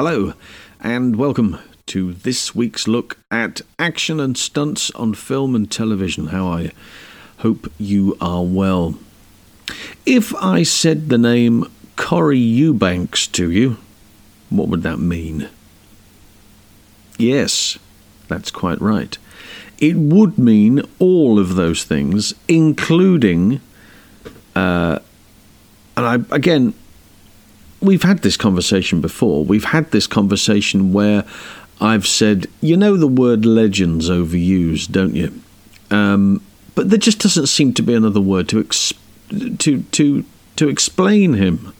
Hello, and welcome to this week's look at action and stunts on film and television. How I? Hope you are well. If I said the name Corey Eubanks to you, what would that mean? Yes, that's quite right. It would mean all of those things, including, uh, and I again, we've had this conversation before. We've had this conversation where I've said, you know, the word legends overused, don't you? Um, but there just doesn't seem to be another word to to to to explain him.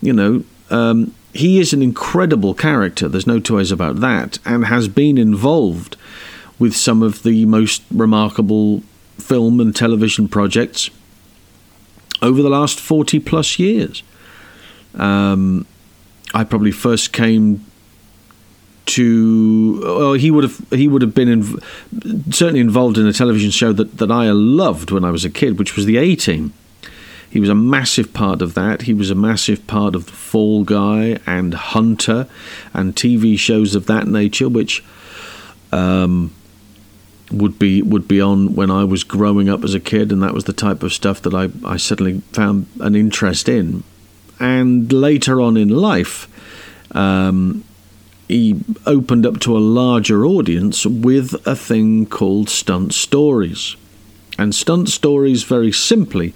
You know, um, he is an incredible character. There's no two ways about that, and has been involved with some of the most remarkable film and television projects over the last forty plus years. Um, I probably first came to well, he would have he would have been in, certainly involved in a television show that that I loved when I was a kid, which was the A Team. He was a massive part of that. He was a massive part of Fall Guy and Hunter and TV shows of that nature, which um, would be would be on when I was growing up as a kid, and that was the type of stuff that I, I certainly found an interest in. And later on in life, um, he opened up to a larger audience with a thing called stunt stories. And stunt stories, very simply,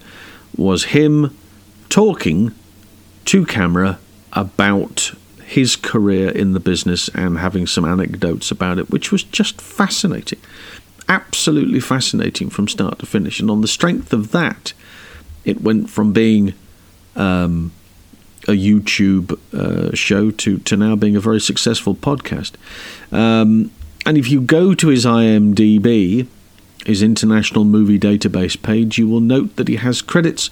was him talking to camera about his career in the business and having some anecdotes about it, which was just fascinating. Absolutely fascinating from start to finish. And on the strength of that, it went from being um, a YouTube uh, show to, to now being a very successful podcast. Um, and if you go to his IMDb, his International Movie Database page, you will note that he has credits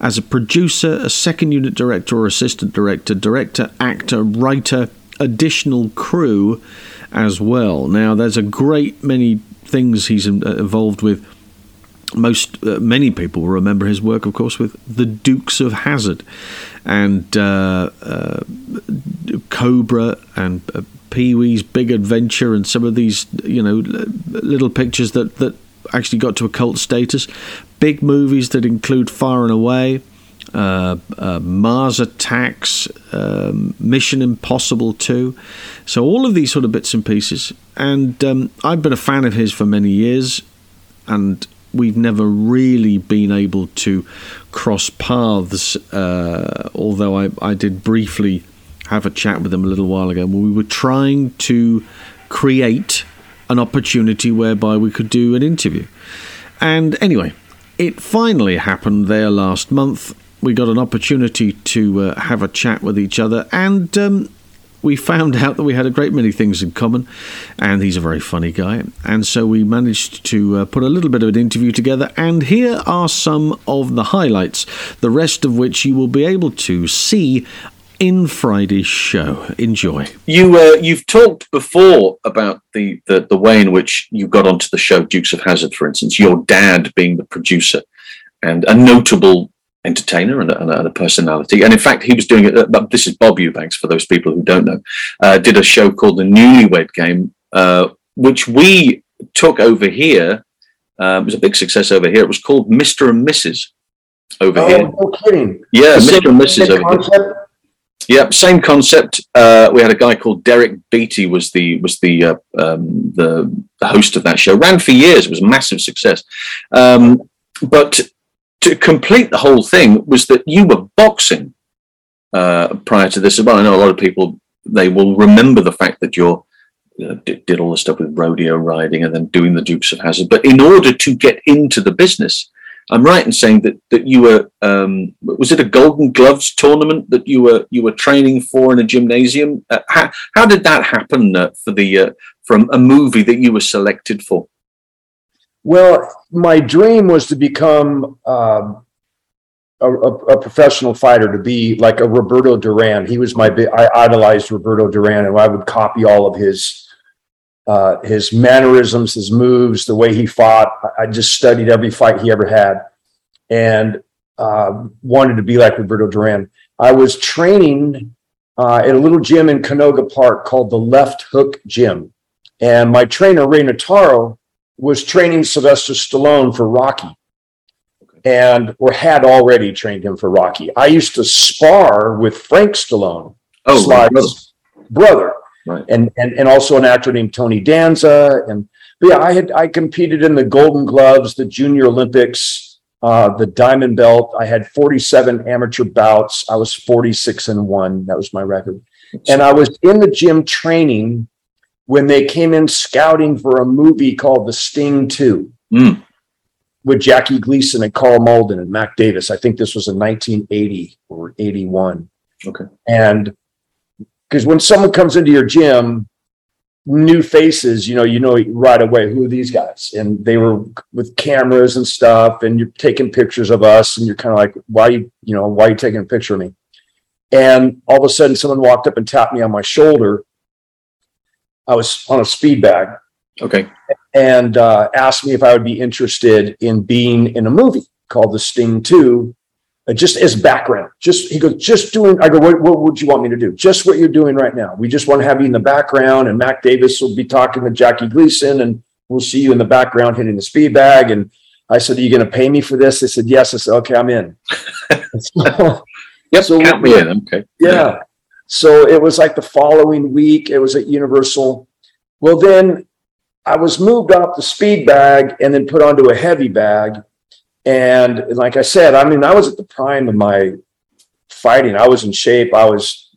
as a producer, a second unit director or assistant director, director, actor, writer, additional crew as well. Now, there's a great many things he's involved with most uh, many people will remember his work, of course, with the Dukes of Hazzard and uh, uh, Cobra and uh, Pee Wee's Big Adventure and some of these, you know, little pictures that that actually got to a cult status. Big movies that include Far and Away. Uh, uh, Mars Attacks, um, Mission Impossible 2. So, all of these sort of bits and pieces. And um, I've been a fan of his for many years. And we've never really been able to cross paths. Uh, although I, I did briefly have a chat with them a little while ago, we were trying to create an opportunity whereby we could do an interview. And anyway, it finally happened there last month. We got an opportunity to uh, have a chat with each other, and um, we found out that we had a great many things in common, and he's a very funny guy. And so we managed to uh, put a little bit of an interview together, and here are some of the highlights, the rest of which you will be able to see in Friday's show. Enjoy. You uh, you've talked before about the, the the way in which you got onto the show Dukes of Hazzard, for instance. Your dad being the producer and a notable entertainer and a, and a, personality. And in fact, he was doing it. Uh, this is Bob Eubanks for those people who don't know. Uh, did a show called the Newlywed Game, uh, which we took over here. Uh, it was a big success over here. It was called Mister and Mrs. Over oh, here. No kidding. Yeah, Mister and Mrs. Over concept? here. Yeah, same concept. Uh, we had a guy called Derek Batey was the was the uh, um, the, the host of that show. Ran for years. It was a massive success. Um, but to complete the whole thing was that you were boxing uh, prior to this as well. I know a lot of people they will remember the fact that you're did, did, all the stuff with rodeo riding and then doing the Dukes of Hazzard. But in order to get into the business, I'm right in saying that that you were um, was it a Golden Gloves tournament that you were you were training for in a gymnasium? Uh, how how did that happen uh, for the uh, from a movie that you were selected for? Well, my dream was to become um, a, a, professional fighter, to be like a Roberto Duran. He was my I idolized Roberto Duran, and I would copy all of his uh, his mannerisms, his moves, the way he fought. I just studied every fight he ever had, and uh, wanted to be like Roberto Duran. I was training uh, at a little gym in Canoga Park called the Left Hook Gym. And my trainer, Ray Notaro, was training Sylvester Stallone for Rocky and or had already trained him for Rocky. I used to spar with Frank Stallone, oh, Sly's brother, right. and, and and also an actor named Tony Danza. And yeah, I had I competed in the Golden Gloves, the Junior Olympics, uh, the Diamond Belt. I had 47 amateur bouts. I was 46 and one. That was my record. And I was in the gym training when they came in scouting for a movie called The Sting 2. Mm with Jackie Gleason and Karl Malden and Mac Davis. I think this was in 1980 or 81. Okay. And because when someone comes into your gym, new faces, you know, you know right away who are these guys, and they were with cameras and stuff, and you're taking pictures of us, and you're kind of like, why you, you know, why are you taking a picture of me? And all of a sudden, someone walked up and tapped me on my shoulder. I was on a speed bag. Okay and uh, asked me if I would be interested in being in a movie called The Sting 2, uh, just as background. Just he goes, just doing. I go, what, what would you want me to do? Just what you're doing right now. We just want to have you in the background, and Mac Davis will be talking to Jackie Gleason, and we'll see you in the background hitting the speed bag. And I said, Are you going to pay me for this? They said, Yes. I said, Okay, I'm in. Yes. So, yep, so count me in. Okay. Yeah. So it was like the following week, it was at Universal. Well, then I was moved off the speed bag and then put onto a heavy bag. And like I said, I mean, I was at the prime of my fighting. I was in shape. I was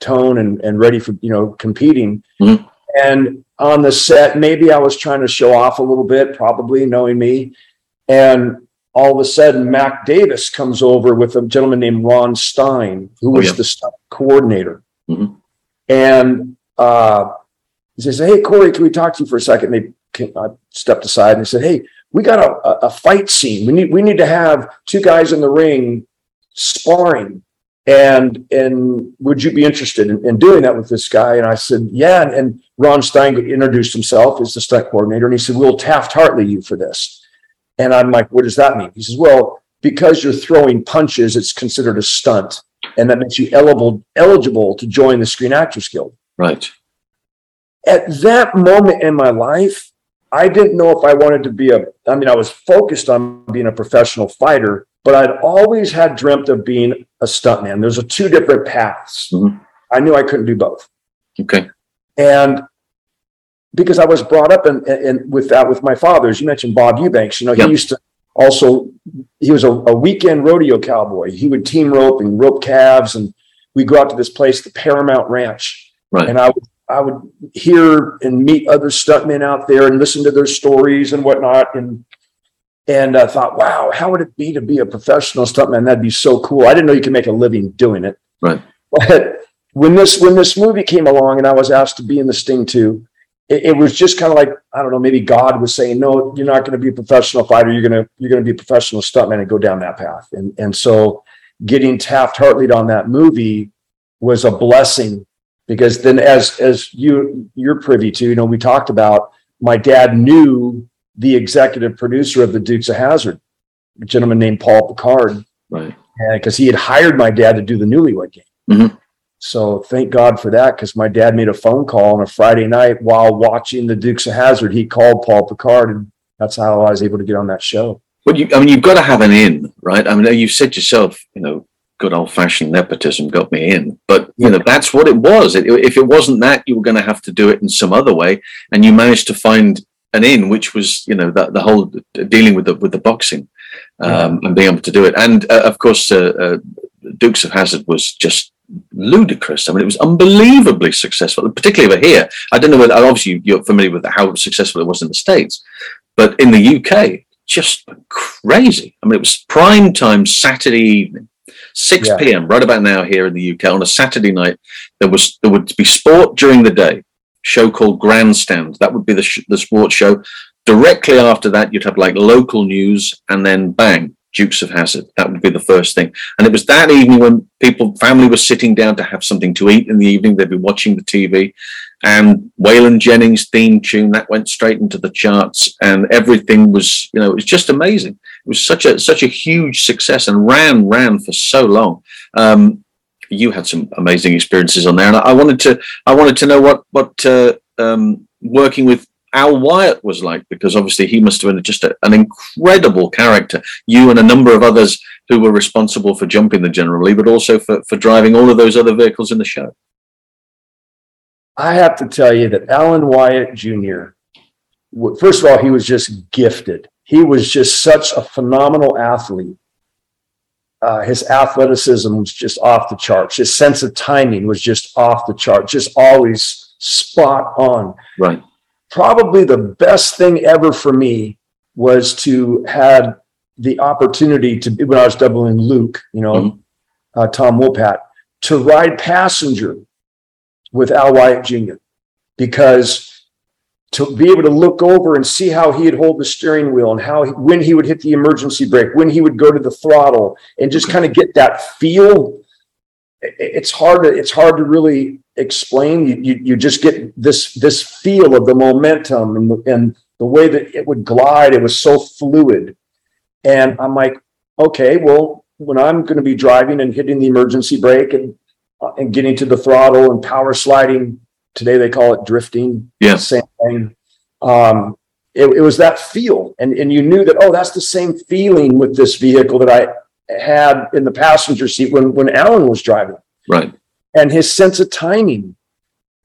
tone and, and ready for, you know, competing. Mm-hmm. And on the set, maybe I was trying to show off a little bit, probably knowing me. And all of a sudden, Mac Davis comes over with a gentleman named Ron Stein, who was oh, yeah. the stunt coordinator. Mm-hmm. And uh, he says, Hey, Corey, can we talk to you for a second? And they I stepped aside and they said, Hey, we got a, a fight scene. We need we need to have two guys in the ring sparring. And and would you be interested in, in doing that with this guy? And I said, Yeah. And, and Ron Stein introduced himself as the stunt coordinator, and he said, We'll Taft Hartley you for this. And I'm like, What does that mean? He says, Well, because you're throwing punches, it's considered a stunt, and that makes you eligible eligible to join the Screen Actors Guild. Right at that moment in my life, I didn't know if I wanted to be a, I mean, I was focused on being a professional fighter, but I'd always had dreamt of being a stuntman. There's a two different paths. Mm-hmm. I knew I couldn't do both. Okay. And because I was brought up in, in with that with my father, as you mentioned Bob Eubanks, you know, he yep. used to also, he was a, a weekend rodeo cowboy. He would team rope and rope calves. And we go out to this place, the Paramount Ranch. Right. And I would I would hear and meet other stuntmen out there and listen to their stories and whatnot. And and I thought, wow, how would it be to be a professional stuntman? That'd be so cool. I didn't know you could make a living doing it. Right. But when this when this movie came along and I was asked to be in the Sting 2, it, it was just kind of like I don't know, maybe God was saying, no, you're not going to be a professional fighter. You're gonna you're gonna be a professional stuntman and go down that path. And and so getting Taft Hartley on that movie was a blessing because then as as you you're privy to you know we talked about my dad knew the executive producer of the dukes of Hazzard, a gentleman named paul picard right because he had hired my dad to do the newlywed game mm-hmm. So thank god for that because my dad made a phone call on a friday night while watching the dukes of Hazzard. he called paul picard and that's how i was able to get on that show well, you, I mean, you've got to have an in, right? I mean, you've said yourself, you know, good old fashioned nepotism got me in. But you know, that's what it was. It, if it wasn't that, you were going to have to do it in some other way, and you managed to find an in, which was you know the, the whole dealing with the with the boxing um, and being able to do it. And uh, of course, uh, uh, Dukes of Hazzard was just ludicrous. I mean, it was unbelievably successful, particularly over here. I don't know whether obviously you're familiar with how successful it was in the states, but in the UK. Just crazy. I mean, it was prime time Saturday evening 6 yeah. p.m. right about now here in the UK on a Saturday night. There was there would be sport during the day. Show called Grandstand. That would be the sh- the sports show. Directly after that, you'd have like local news, and then bang, Dukes of Hazzard. That would be the first thing. And it was that evening when people, family was sitting down to have something to eat in the evening. They'd be watching the TV and Waylon Jennings theme tune that went straight into the charts and everything was, you know, it was just amazing. It was such a, such a huge success and ran, ran for so long. Um, you had some amazing experiences on there, and I wanted to I wanted to know what what uh, um, working with Al Wyatt was like because obviously he must have been just a, an incredible character. You and a number of others who were responsible for jumping the General Lee, but also for for driving all of those other vehicles in the show. I have to tell you that Alan Wyatt Jr. First of all, he was just gifted. He was just such a phenomenal athlete uh, his athleticism was just off the charts. His sense of timing was just off the charts, just always spot on. Right. Probably the best thing ever for me was to had the opportunity to when I was doubling Luke, you know, mm-hmm. uh, Tom Wopat, to ride passenger with Al Wyatt Jr. because to be able to look over and see how he'd hold the steering wheel and how he, when he would hit the emergency brake, when he would go to the throttle, and just kind of get that feel. It's hard to it's hard to really explain. You, you, you just get this this feel of the momentum and the, and the way that it would glide. It was so fluid, and I'm like, okay, well, when I'm going to be driving and hitting the emergency brake and uh, and getting to the throttle and power sliding Today they call it drifting. Yeah. Same thing. Um, it, it, was that feel. And, and you knew that, oh, that's the same feeling with this vehicle that I had in the passenger seat when, when Alan was driving. Right. And his sense of timing.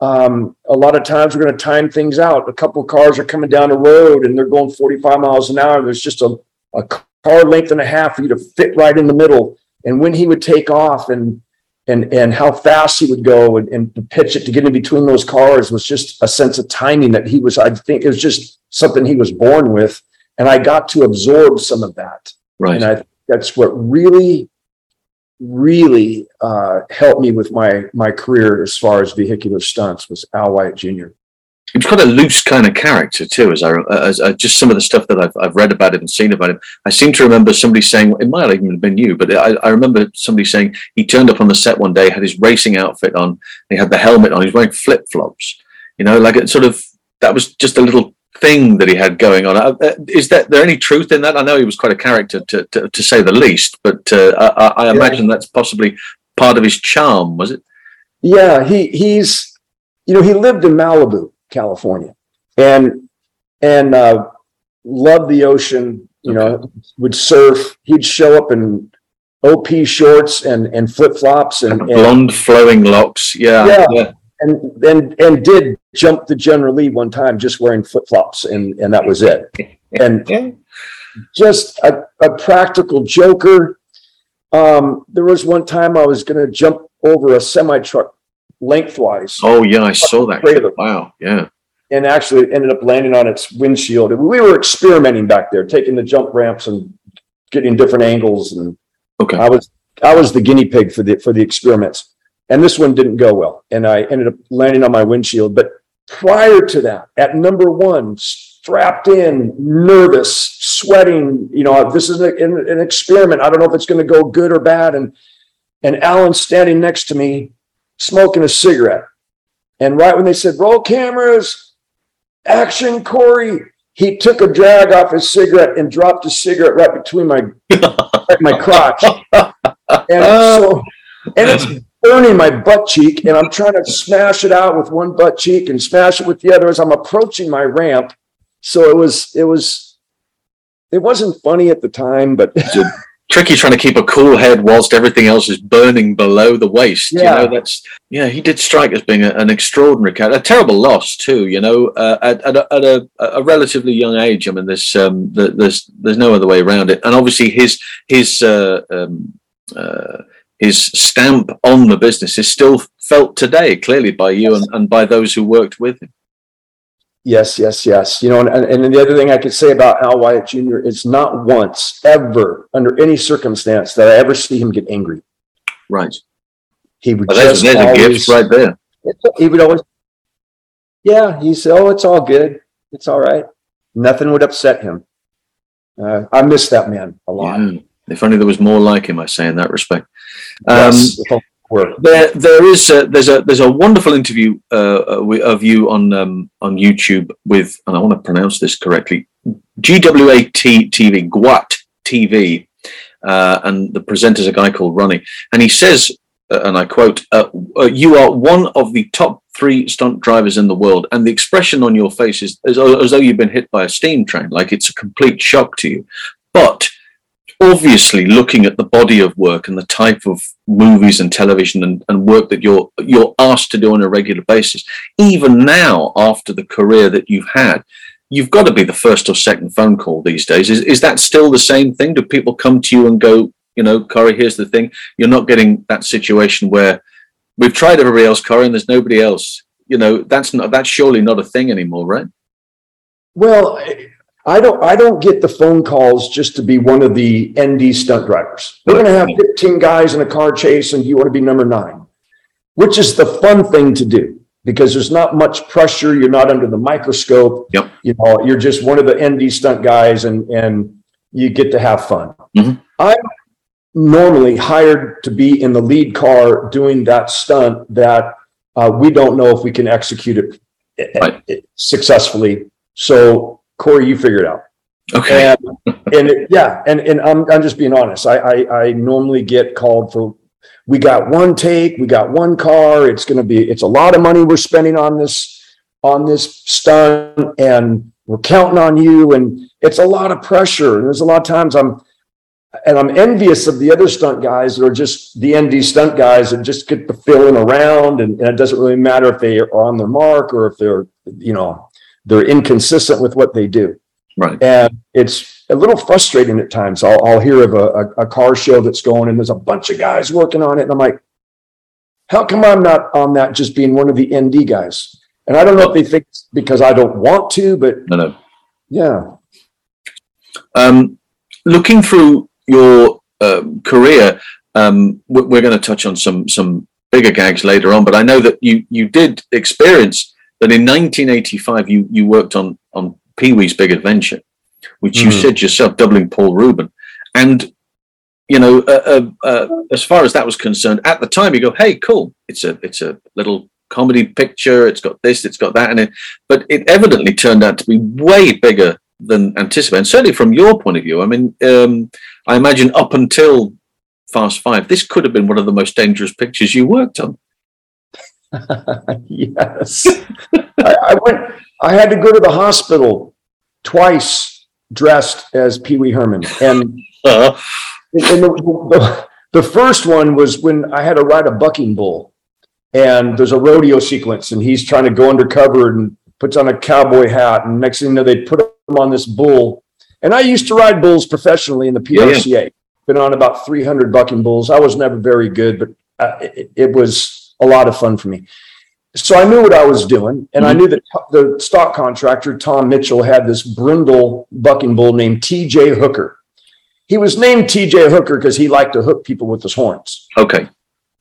Um, a lot of times we're going to time things out. A couple of cars are coming down the road and they're going 45 miles an hour. There's just a, a car length and a half for you to fit right in the middle. And when he would take off and and and how fast he would go and, and pitch it to get in between those cars was just a sense of timing that he was i think it was just something he was born with and i got to absorb some of that right and i that's what really really uh, helped me with my my career as far as vehicular stunts was al Wyatt jr He's got a loose kind of character too, as I as, uh, just some of the stuff that I've, I've read about him and seen about him. I seem to remember somebody saying it might have even been you, but I, I remember somebody saying he turned up on the set one day, had his racing outfit on, he had the helmet on, he's wearing flip flops. You know, like it sort of that was just a little thing that he had going on. Uh, uh, is that there any truth in that? I know he was quite a character to to, to say the least, but uh, I, I, imagine yeah. that's possibly part of his charm. Was it? Yeah, he he's you know he lived in Malibu California, and and uh, loved the ocean. You okay. know, would surf. He'd show up in OP shorts and and flip flops and, and, blonde flowing locks. Yeah, yeah, yeah. And and and did jump the General Lee one time just wearing flip flops, and and that was it. And just a, a practical joker. Um, there was one time I was going to jump over a semi truck lengthwise. Oh yeah, I saw that. Trailer. Wow, yeah. And actually ended up landing on its windshield. We were experimenting back there, taking the jump ramps and getting different angles. And okay, I was I was the guinea pig for the for the experiments. And this one didn't go well, and I ended up landing on my windshield. But prior to that, at number one, strapped in, nervous, sweating. You know, this is a, an, an experiment. I don't know if it's going to go good or bad. And and Alan standing next to me smoking a cigarette. And right when they said, roll cameras, action, Corey, he took a drag off his cigarette and dropped his cigarette right between my my crotch. And so and it's burning my butt cheek, and I'm trying to smash it out with one butt cheek and smash it with the other as I'm approaching my ramp. So it was it was it wasn't funny at the time, but tricky trying to keep a cool head whilst everything else is burning below the waist. Yeah. You know, that's yeah. He did strike as being a, an extraordinary character, a terrible loss too. You know, uh, at, at, a, at a, a, relatively young age. I mean, there's um, there's there's no other way around it. And obviously, his his uh, um, uh, his stamp on the business is still felt today, clearly by you and, and by those who worked with him. Yes, yes, yes. You know, and, and the other thing I could say about Al Wyatt Jr. is not once, ever, under any circumstance, that I ever see him get angry. Right. He would just there's, always, a gift right there. He would always, yeah. He said, "Oh, it's all good. It's all right. Nothing would upset him." Uh, I miss that man a lot. Yeah. If only there was more like him, I say in that respect. Um, yes. There, there is a, there's a there's a wonderful interview uh, uh of you on um, on YouTube with, and I want to pronounce this correctly, GWAT TV, GWAT TV, uh, and the presenter's a guy called Ronnie, and he says uh, and I quote, uh, uh, "You are one of the top three stunt drivers in the world," and the expression on your face is as, as though you've been hit by a steam train, like it's a complete shock to you. But obviously, looking at the body of work and the type of movies and television and, and work that you're you're asked to do on a regular basis, even now after the career that you've had, you've got to be the first or second phone call these days. Is is that still the same thing? Do people come to you and go, you know, Corey, here's the thing. You're not getting that situation where we've tried everybody else, Corey, and there's nobody else. You know, that's not that's surely not a thing anymore, right? Well, I don't I don't get the phone calls just to be one of the ND stunt drivers. We're gonna have 15 guys in a car chase and you want to be number nine, which is the fun thing to do because there's not much pressure. You're not under the microscope. Yep. You know, you're just one of the ND stunt guys and and you get to have fun. Mhm. I'm normally hired to be in the lead car doing that stunt that uh, we don't know if we can execute it, Right. it successfully. So Corey, you figure it out. Okay. And, and it- yeah, and, and I'm, I'm just being honest. I, I, I normally get called for, we got one take, we got one car. It's going to be, it's a lot of money we're spending on this, on this stunt and we're counting on you. And it's a lot of pressure. And there's a lot of times I'm, and I'm envious of the other stunt guys that are just the ND stunt guys that just get the feeling around and, and it doesn't really matter if they are on their mark or if they're, you know, they're inconsistent with what they do. Right. And it's a little frustrating at times. I'll, I'll hear of a, a, a car show that's going and there's a bunch of guys working on it. And I'm like, how come I'm not on that just being one of the ND guys? And I don't know if they think because I don't want to, but No, no. yeah. Um, looking through your um, career, um, we're going to touch on some some bigger gags later on. But I know that you you did experience that in 1985 you you worked on on Pee Wee's Big Adventure, which you Mhm. said yourself doubling Paul Reubens, and you know uh, uh, uh, as far as that was concerned at the time you go hey cool it's a it's a little comedy picture it's got this it's got that and it but it evidently turned out to be way bigger than anticipated. And certainly from your point of view, I mean, um, I imagine up until Fast Five, this could have been one of the most dangerous pictures you worked on. yes. I, I went, I had to go to the hospital twice dressed as Pee Wee Herman. And, Uh, and the, the, the first one was when I had to ride a bucking bull. And there's a rodeo sequence, and he's trying to go undercover and puts on a cowboy hat. And next thing you know, they put him on this bull. And I used to ride bulls professionally in the Yeah, yeah. PRCA. Been on about 300 bucking bulls. I was never very good, but uh, it, it was a lot of fun for me. So I knew what I was doing, and I Mhm. knew that the stock contractor Tom Mitchell had this brindle bucking bull named T.J. Hooker. He was named T.J. Hooker because he liked to hook people with his horns. okay.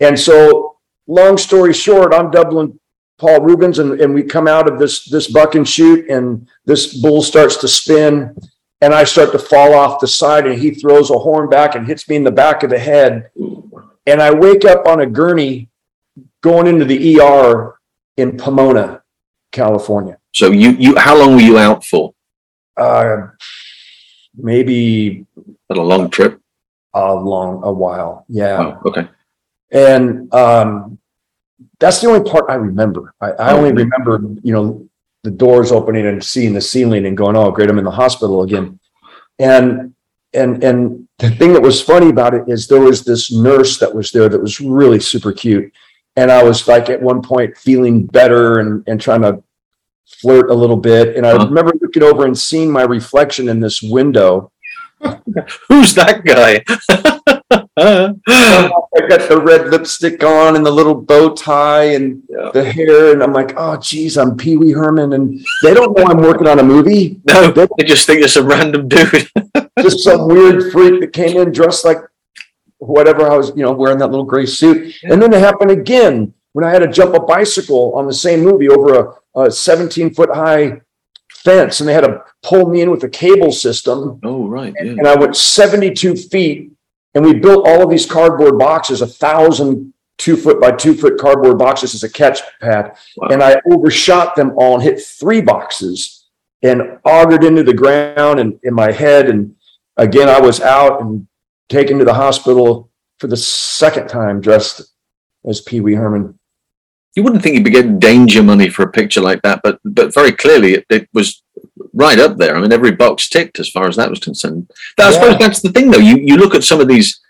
And so, long story short, I'm doubling Paul Reubens, and, and we come out of this this buck and shoot, and this bull starts to spin, and I start to fall off the side, and he throws a horn back and hits me in the back of the head, and I wake up on a gurney going into the ER in Pomona, California. So you you how long were you out for? Uh, maybe a long trip. a long a while, yeah. Oh, okay. And um, that's the only part I remember. I, I only Mhm. remember, you know, the doors opening and seeing the ceiling and going, "Oh, great! I'm in the hospital again." And and and the thing that was funny about it is there was this nurse that was there that was really super cute, and I was like at one point feeling better and and trying to flirt a little bit, and I Uh-huh. remember looking over and seeing my reflection in this window. Who's that guy? I got the red lipstick on and the little bow tie and Yeah. the hair, and I'm like, oh, geez, I'm Pee Wee Herman, and they don't know I'm working on a movie. no, they just think you're some random dude. Just some weird freak that came in dressed like whatever I was, you know, wearing that little gray suit. And then it happened again when I had to jump a bicycle on the same movie over a, a 17 foot high fence, and they had to pull me in with a cable system. oh right, yeah. and I went 72 feet, and we built all of these cardboard boxes, a thousand two foot by two foot cardboard boxes as a catch pad, Wow. and I overshot them all and hit three boxes and augured into the ground and in my head. And again, I was out and taken to the hospital for the second time, dressed as Pee Wee Herman. You wouldn't think you'd be getting danger money for a picture like that, but but very clearly it, it was right up there. I mean, every box ticked as far as that was concerned. I yeah. suppose that's the thing, though. You you look at some of these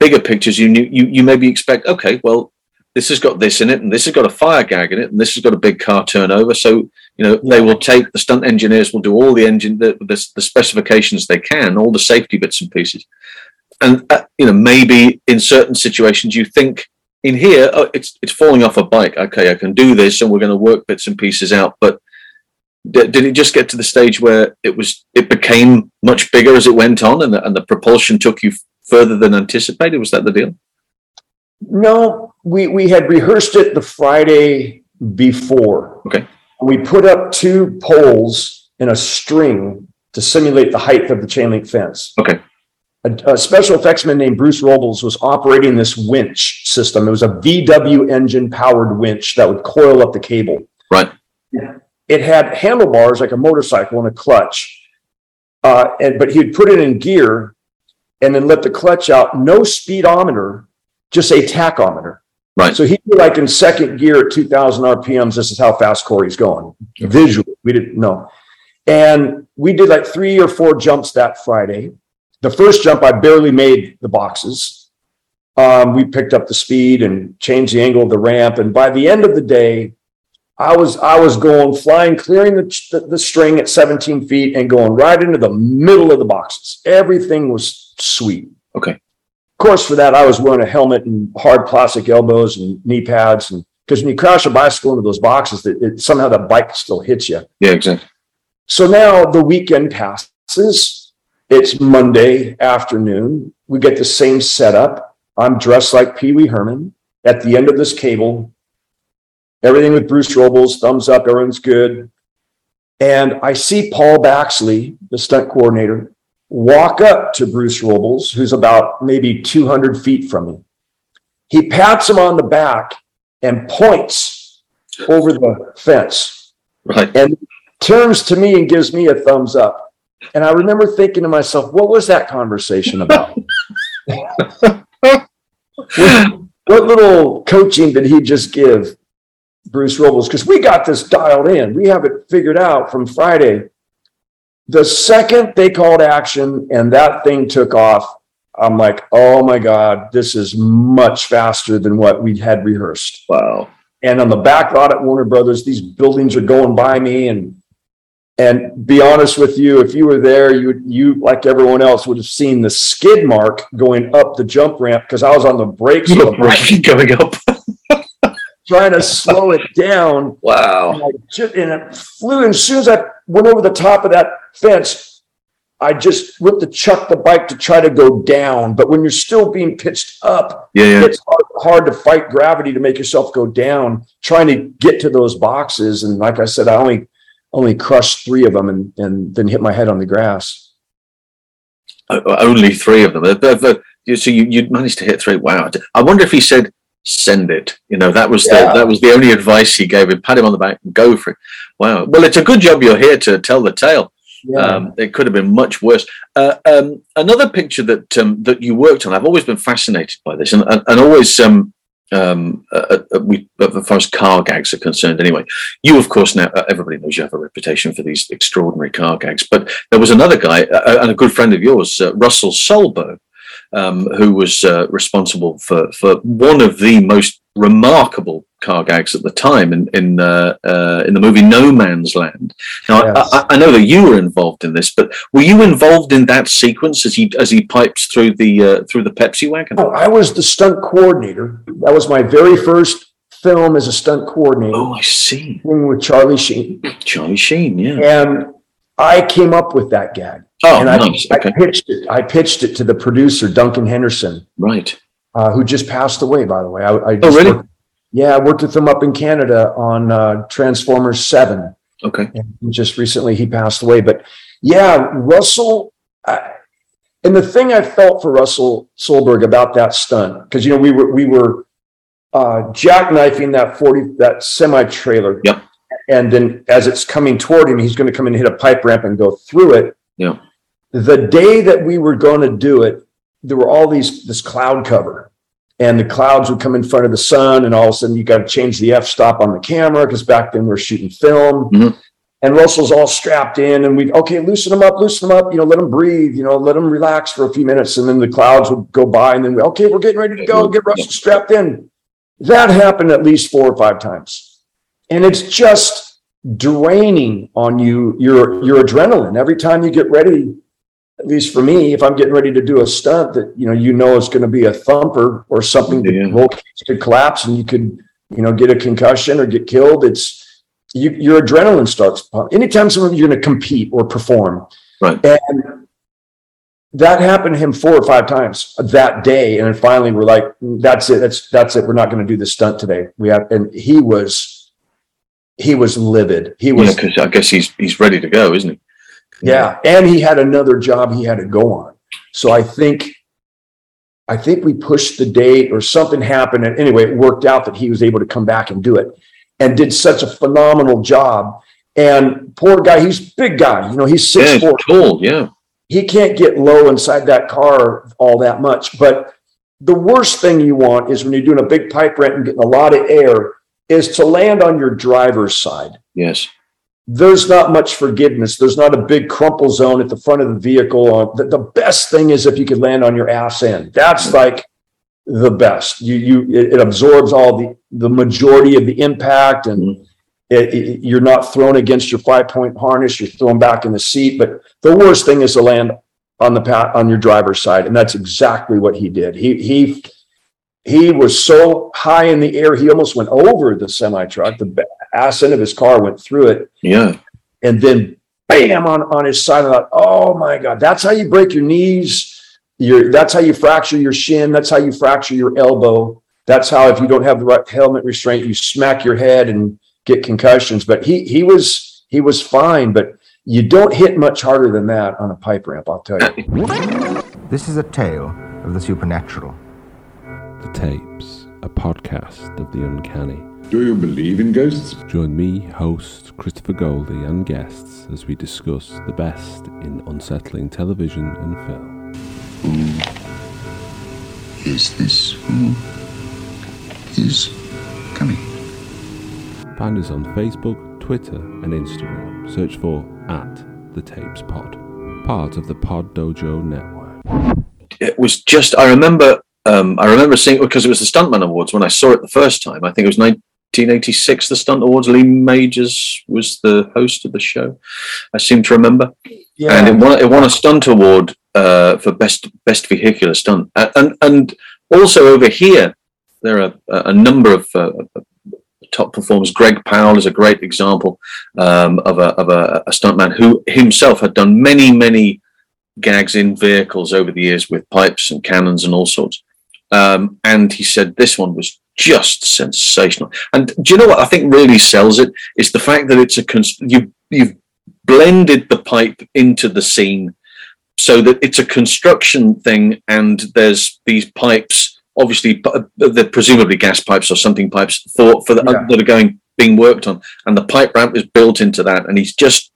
bigger pictures, you you you maybe expect, okay, well, this has got this in it, and this has got a fire gag in it, and this has got a big car turnover. So you know they will take the stunt engineers will do all the engine the, the, the specifications they can, all the safety bits and pieces, and uh, you know maybe in certain situations you think in here oh, it's it's falling off a bike. Okay, I can do this, and we're going to work bits and pieces out, but did, did it just get to the stage where it was it became much bigger as it went on and the, and the propulsion took you further than anticipated? Was that the deal? No we we had rehearsed it the friday before. Okay. We put up two poles in a string to simulate the height of the chain link fence. Okay a, a, special effects man named Bruce Robles was operating this winch system. It was a VW engine powered winch that would coil up the cable. Right it had handlebars like a motorcycle and a clutch. Uh, and but he'd put it in gear and then let the clutch out. No speedometer, just a tachometer. Right. So he'd be like in second gear at 2,000 RPMs. This is how fast Corey's going. Visually, we didn't know. And we did like three or four jumps that Friday. The first jump, I barely made the boxes. Um, we picked up the speed and changed the angle of the ramp. And by the end of the day, I was I was going flying, clearing the, the, the string at 17 feet and going right into the middle of the boxes. Everything was sweet. Okay. Of course, for that I was wearing a helmet and hard plastic elbows and knee pads, and because when you crash a bicycle into those boxes, it, it, somehow the bike still hits you. Yeah, exactly. So now the weekend passes. It's Monday afternoon. We get the same setup. I'm dressed like Pee Wee Herman. At the end of this cable, everything with Bruce Robles, thumbs up, everyone's good. And I see Paul Baxley, the stunt coordinator, walk up to Bruce Robles, who's about maybe 200 feet from me. He pats him on the back and points over the fence. Right. And turns to me and gives me a thumbs up. And I remember thinking to myself, what was that conversation about? what, what little coaching did he just give Bruce Robles because we got this dialed in. We have it figured out from Friday. The second they called action and that thing took off, I'm like, oh my God, this is much faster than what we had rehearsed. Wow. And on the back lot at Warner Brothers, these buildings are going by me. And and be honest with you, if you were there, you you like everyone else would have seen the skid mark going up the jump ramp because I was on the brakes. You brake going up trying to slow it down. Wow. And, just, and, it flew. And as soon as I went over the top of that fence, I just went to chuck the bike to try to go down. But when you're still being pitched up, yeah, yeah. it's hard, hard, to fight gravity to make yourself go down, trying to get to those boxes. And like I said, I only only crushed three of them and, and then hit my head on the grass. Only three of them. So you, you managed to hit three. Wow. I wonder if he said, send it. You know, that was yeah. the that was the only advice he gave him. Pat him on the back and go for it. Wow. Well, it's a good job you're here to tell the tale. Yeah. Um, it could have been much worse. Uh, um, another picture that um, that you worked on, I've always been fascinated by this, and and, and always um, um, uh, uh, we, as far as car gags are concerned, anyway. You, of course, now uh, everybody knows you have a reputation for these extraordinary car gags. But there was another guy, uh, uh, and a good friend of yours, Russell Solberg, um, who was uh, responsible for, for one of the most remarkable car gags at the time in in, uh, uh, in the movie No Man's Land. Now, yes. I, I, know that you were involved in this, but were you involved in that sequence as he as he pipes through the uh, through the Pepsi wagon? Oh, I was the stunt coordinator. That was my very first film as a stunt coordinator. Oh, I see. With Charlie Sheen. Charlie Sheen, yeah. And I came up with that gag. Oh, and nice. I, okay. I pitched it. I pitched it to the producer Duncan Henderson, right, uh, who just passed away. By the way, I, I oh really? Worked, yeah, I worked with him up in Canada on uh, Transformers Seven. Okay, and just recently he passed away. But yeah, Russell. I, and the thing I felt for Russell Solberg about that stunt, because you know we were we were uh, jackknifing that forty that semi trailer. Yep. And then as it's coming toward him, he's going to come and hit a pipe ramp and go through it. Yeah the day that we were going to do it, there were all these this cloud cover, and the clouds would come in front of the sun, and all of a sudden you got to change the f stop on the camera because back then we are shooting film. Mm-hmm. And Russell's all strapped in, and we okay, loosen them up, loosen them up, you know, let them breathe, you know, let them relax for a few minutes, and then the clouds would go by, and then we, okay, we're getting ready to go, get Russell strapped in. That happened at least four or five times, and it's just draining on you your your adrenaline every time you get ready at least for me, if I'm getting ready to do a stunt that you know you know is going to be a thumper or something, yeah. whole case could collapse and you could you know get a concussion or get killed. It's you, your adrenaline starts pumping. Anytime someone you're going to compete or perform, right? And that happened to him four or five times that day, and then finally we're like, "That's it. That's that's it. We're not going to do the stunt today." We have, and he was he was livid. He was. Yeah, I guess he's he's ready to go, isn't he? Yeah, and he had another job he had to go on. So I think I think we pushed the date or something happened and anyway it worked out that he was able to come back and do it and did such a phenomenal job. And poor guy, he's big guy, you know, he's six yeah, four. Tall, yeah. He can't get low inside that car all that much. But the worst thing you want is when you're doing a big pipe ramp and getting a lot of air, is to land on your driver's side. Yes there's not much forgiveness. There's not a big crumple zone at the front of the vehicle. Uh, the, the best thing is if you could land on your ass end. That's like the best. You you it, it absorbs all the the majority of the impact, and mm-hmm. it, it, you're not thrown against your five point harness. You're thrown back in the seat. But the worst thing is to land on the pat on your driver's side, and that's exactly what he did. He he he was so high in the air he almost went over the semi truck. The ass end of his car went through it. Yeah. And then bam on, on his side. I thought, oh my God, that's how you break your knees. Your, that's how you fracture your shin. That's how you fracture your elbow. That's how, if you don't have the right helmet restraint, you smack your head and get concussions. But he he was he was fine, but you don't hit much harder than that on a pipe ramp, I'll tell you. This is a tale of the supernatural. The Tapes, a podcast of the uncanny. Do you believe in ghosts? Join me, host Christopher Goldie, and guests as we discuss the best in unsettling television and film. Who is this? Who is coming? Find us on Facebook, Twitter, and Instagram. Search for at the Tapes Pod, part of the Pod Dojo network. It was just I remember um, I remember seeing because it was the Stuntman Awards when I saw it the first time. I think it was 1986, the Stunt Awards. Lee Majors was the host of the show. I seem to remember, yeah. and it won, it won a stunt award uh, for best best vehicular stunt. And and also over here, there are a, a number of uh, top performers. Greg Powell is a great example um, of a of a, a stuntman who himself had done many many gags in vehicles over the years with pipes and cannons and all sorts. Um, and he said this one was just sensational. And do you know what I think really sells it is the fact that it's a cons- you you've blended the pipe into the scene so that it's a construction thing and there's these pipes obviously they're presumably gas pipes or something pipes for for the, yeah. that are going being worked on and the pipe ramp is built into that and he's just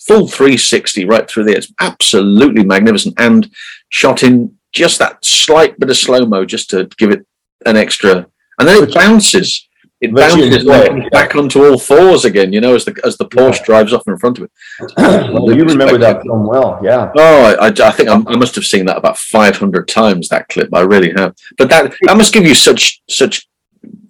full 360 right through there it's absolutely magnificent and shot in just that slight bit of slow mo just to give it an extra, and then it bounces. It bounces like back onto all fours again, you know, as the as the Porsche yeah. drives off in front of it. well, you remember that film well, yeah. Oh, I, I think I'm, i must have seen that about 500 times. That clip, I really have. But that that must give you such such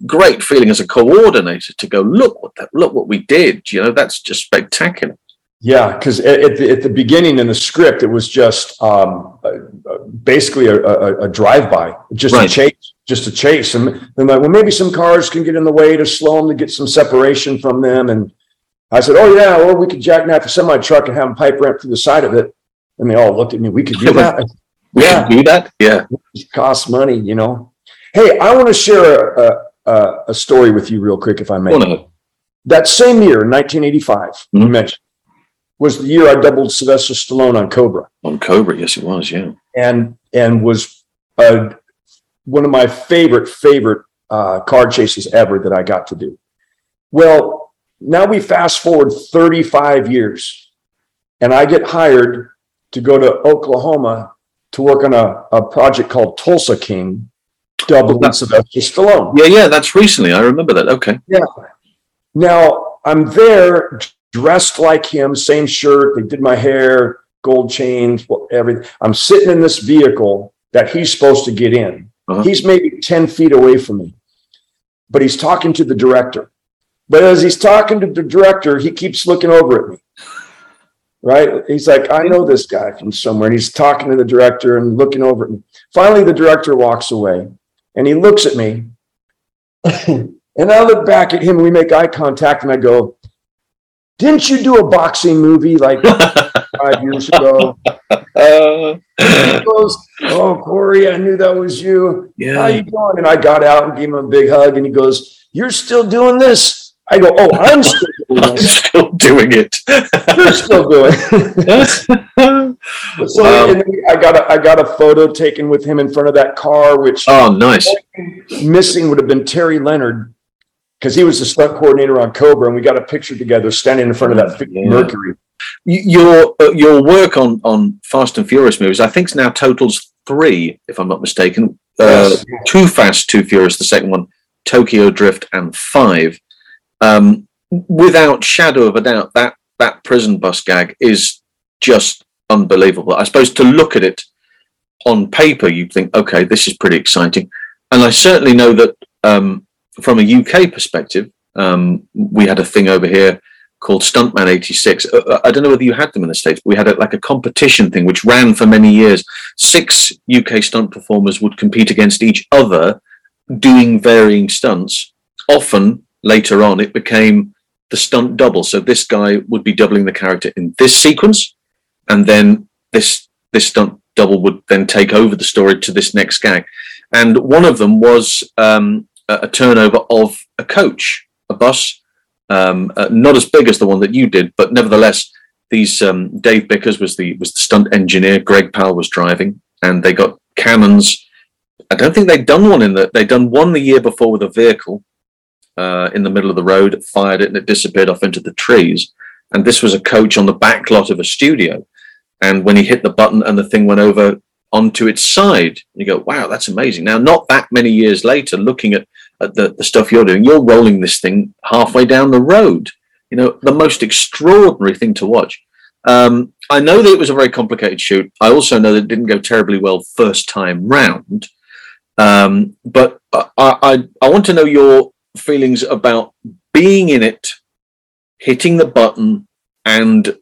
great feeling as a coordinator to go look what that look what we did. You know, that's just spectacular. Yeah, because at, at, the, at the beginning in the script, it was just um, basically a, a, a drive-by, just right. a chase, just to chase. them. And then like, well, maybe some cars can get in the way to slow them to get some separation from them. And I said, oh yeah, or we could jackknife a semi truck and have them pipe ramp through the side of it. And they all looked at me. We could do that. we yeah. do that. Yeah, it costs money, you know. Hey, I want to share a, a, a story with you real quick, if I may. Oh, That same year, 1985, mm-hmm. you mentioned was the year I doubled Sylvester Stallone on Cobra. On Cobra, yes, it was, yeah. And and was uh, one of my favorite favorite uh, car chases ever that I got to do. Well, now we fast forward 35 years, and I get hired to go to Oklahoma to work on a, a project called Tulsa King. double doubling Sylvester Stallone. Yeah, yeah, that's recently. I remember that. Okay. Yeah. Now I'm there dressed like him, same shirt. They did my hair, gold chains, everything. I'm sitting in this vehicle that he's supposed to get in. Uh-huh. He's maybe 10 feet away from me, but he's talking to the director. But as he's talking to the director, he keeps looking over at me. Right? He's like, I know this guy from somewhere. And he's talking to the director and looking over at me. Finally, the director walks away and he looks at me. and I look back at him and we make eye contact and I go, Didn't you do a boxing movie like five years ago? Uh, he goes, Oh, Corey, I knew that was you. Yeah. How you doing? And I got out and gave him a big hug and he goes, You're still doing this? I go, oh, I'm still doing, I'm still doing it. You're still doing it. so wow. I got a I got a photo taken with him in front of that car, which oh nice. Missing would have been Terry Leonard because he was the stunt coordinator on Cobra, and we got a picture together standing in front of that yeah. Mercury. Your uh, your work on on Fast and Furious movies, I think, now totals three, if I'm not mistaken. Uh, yes. Too Fast, Too Furious, the second one, Tokyo Drift, and five. Um, without shadow of a doubt, that that prison bus gag is just unbelievable. I suppose to look at it on paper, you'd think, okay, this is pretty exciting. And I certainly know that um, from a UK perspective, um, we had a thing over here called Stuntman 86. Uh, uh, I don't know whether you had them in the States, but we had a, like a competition thing which ran for many years. Six UK stunt performers would compete against each other doing varying stunts, often later on, it became the stunt double. So this guy would be doubling the character in this sequence, and then this this stunt double would then take over the story to this next gag. And one of them was um, a, turnover of a coach, a bus, um, uh, not as big as the one that you did, but nevertheless, these um, Dave Bickers was the was the stunt engineer. Greg Powell was driving, and they got cannons. I don't think they'd done one in the. They'd done one the year before with a vehicle, uh, in the middle of the road, fired it, and it disappeared off into the trees. And this was a coach on the back lot of a studio. And when he hit the button and the thing went over onto its side, you go, wow, that's amazing. Now, not that many years later, looking at, at the, the stuff you're doing, you're rolling this thing halfway down the road. You know, the most extraordinary thing to watch. Um, I know that it was a very complicated shoot. I also know that it didn't go terribly well first time round. Um, but I, I, I want to know your feelings about being in it, hitting the button, and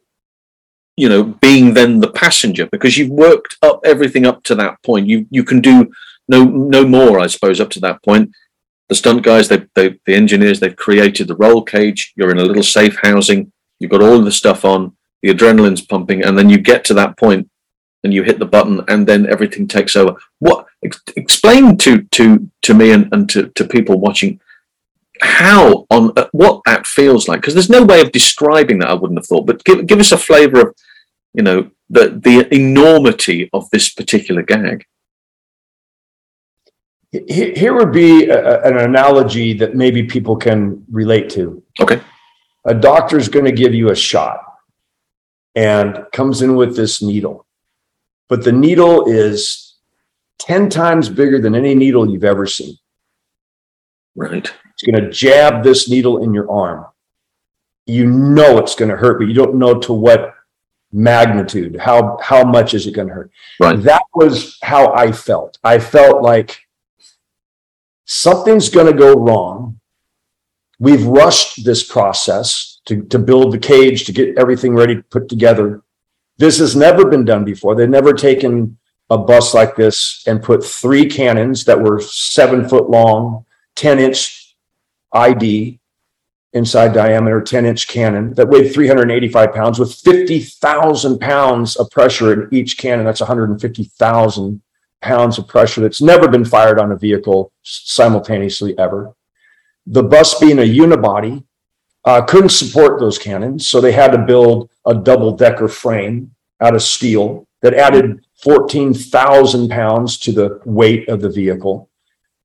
you know being then the passenger because you've worked up everything up to that point. You you can do no no more, I suppose, up to that point. The stunt guys, they, they the engineers, they've created the roll cage. You're in a little safe housing. You've got all the stuff on. The adrenaline's pumping, and then you get to that point and you hit the button and then everything takes over what ex- explain to to to me and, and to, to people watching how on uh, what that feels like because there's no way of describing that I wouldn't have thought but give, give us a flavor of you know the the enormity of this particular gag. Here would be a, an analogy that maybe people can relate to. Okay. A doctor is going to give you a shot and comes in with this needle but the needle is 10 times bigger than any needle you've ever seen. Right it's going to jab this needle in your arm. You know it's going to hurt, but you don't know to what magnitude. How how much is it going to hurt? Right. That was how I felt. I felt like something's going to go wrong. We've rushed this process to, to build the cage, to get everything ready to put together. This has never been done before. They've never taken a bus like this and put three cannons that were seven foot long, 10 inch ID inside diameter 10 inch cannon that weighed 385 pounds with 50,000 pounds of pressure in each cannon. That's 150,000 pounds of pressure that's never been fired on a vehicle simultaneously ever. The bus being a unibody uh, couldn't support those cannons, so they had to build a double decker frame out of steel that added 14,000 pounds to the weight of the vehicle.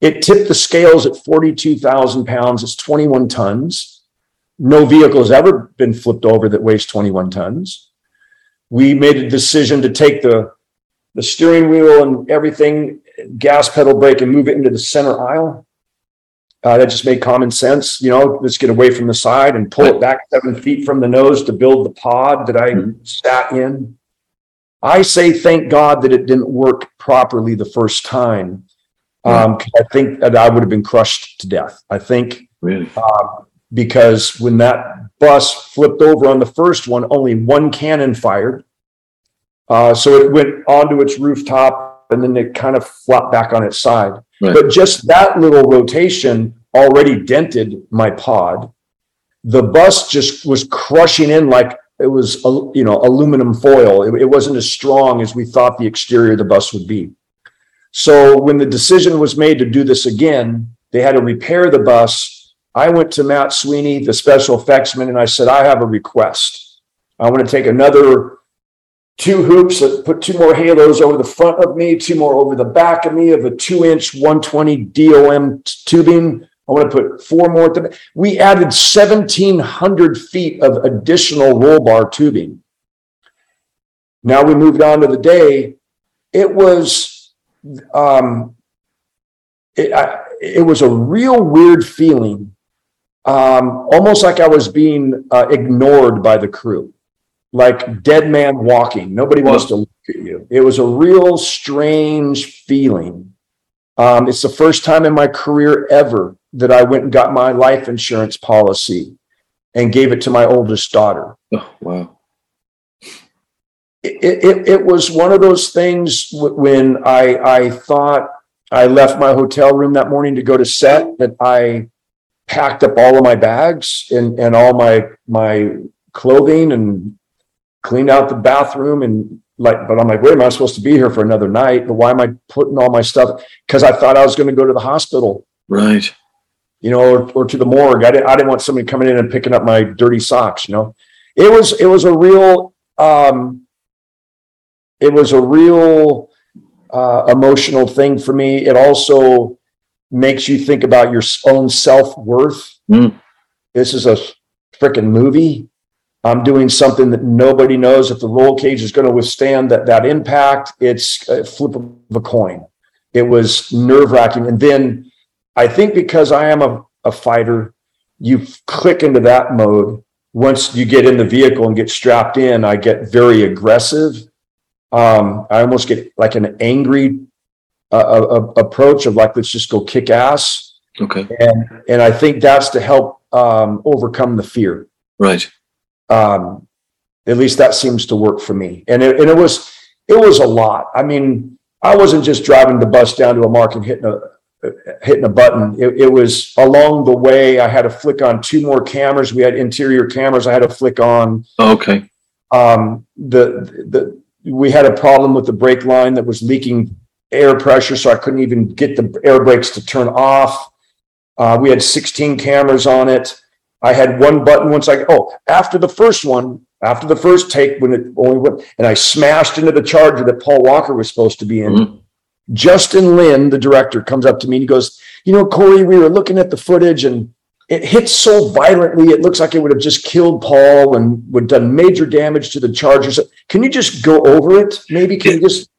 It tipped the scales at 42,000 pounds. It's 21 tons. No vehicle has ever been flipped over that weighs 21 tons. We made a decision to take the, the steering wheel and everything gas pedal brake and move it into the center aisle. Uh, that just made common sense. You know, let's get away from the side and pull it back seven feet from the nose to build the pod that I Mhm. sat in. I say thank God that it didn't work properly the first time. Um, 'cause I think that I would have been crushed to death. I think Really? because when that bus flipped over on the first one, only one cannon fired. Uh, so it went onto its rooftop and then it kind of flopped back on its side. Right. But just that little rotation already dented my pod. The bus just was crushing in like it was, you know, aluminum foil. It, it wasn't as strong as we thought the exterior of the bus would be. So when the decision was made to do this again, they had to repair the bus. I went to Matt Sweeney, the special effects man, and I said, I have a request. I want to take another two hoops, put two more halos over the front of me, two more over the back of me of a two inch 120 DOM tubing. I want to put four more. We added 1,700 feet of additional roll bar tubing. Now we moved on to the day. It was, um, it, I, it was a real weird feeling, um, almost like I was being uh, ignored by the crew, like dead man walking. Nobody wants to look at you. It was a real strange feeling. Um, it's the first time in my career ever that I went and got my life insurance policy and gave it to my oldest daughter Oh, wow. It, it, it was one of those things w- when I, I thought I left my hotel room that morning to go to set that I packed up all of my bags and, and all my, my clothing and cleaned out the bathroom and like, but I'm like, wait, am I supposed to be here for another night? But why am I putting all my stuff? Cause I thought I was going to go to the hospital, Right. you know, or, or to the morgue. I didn't, I didn't want somebody coming in and picking up my dirty socks, you know? It was, it was a real, um, it was a real uh, emotional thing for me. It also makes you think about your own self worth. Mm. This is a freaking movie. I'm doing something that nobody knows if the roll cage is going to withstand that that impact. It's a flip of a coin. It was nerve wracking, and then I think because I am a, a fighter, you click into that mode. Once you get in the vehicle and get strapped in, I get very aggressive um, I almost get like an angry uh, uh, approach of like, let's just go kick ass. Okay. And, and I think that's to help um, overcome the fear. Right. Um, at least that seems to work for me. And it, and it was, it was a lot. I mean, I wasn't just driving the bus down to a mark and hitting a, hitting a button. It, it was along the way. I had to flick on two more cameras. We had interior cameras. I had to flick on Oh, okay. um, the, the, we had a problem with the brake line that was leaking air pressure, so I couldn't even get the air brakes to turn off. Uh, we had 16 cameras on it. I had one button once I, oh, after the first one, after the first take, when it only went, and I smashed into the charger that Paul Walker was supposed to be in. Mhm. Justin Lin, the director, comes up to me and he goes, You know, Corey, we were looking at the footage and it hits so violently, it looks like it would have just killed Paul and would have done major damage to the Chargers. Can you just go over it? Maybe can you just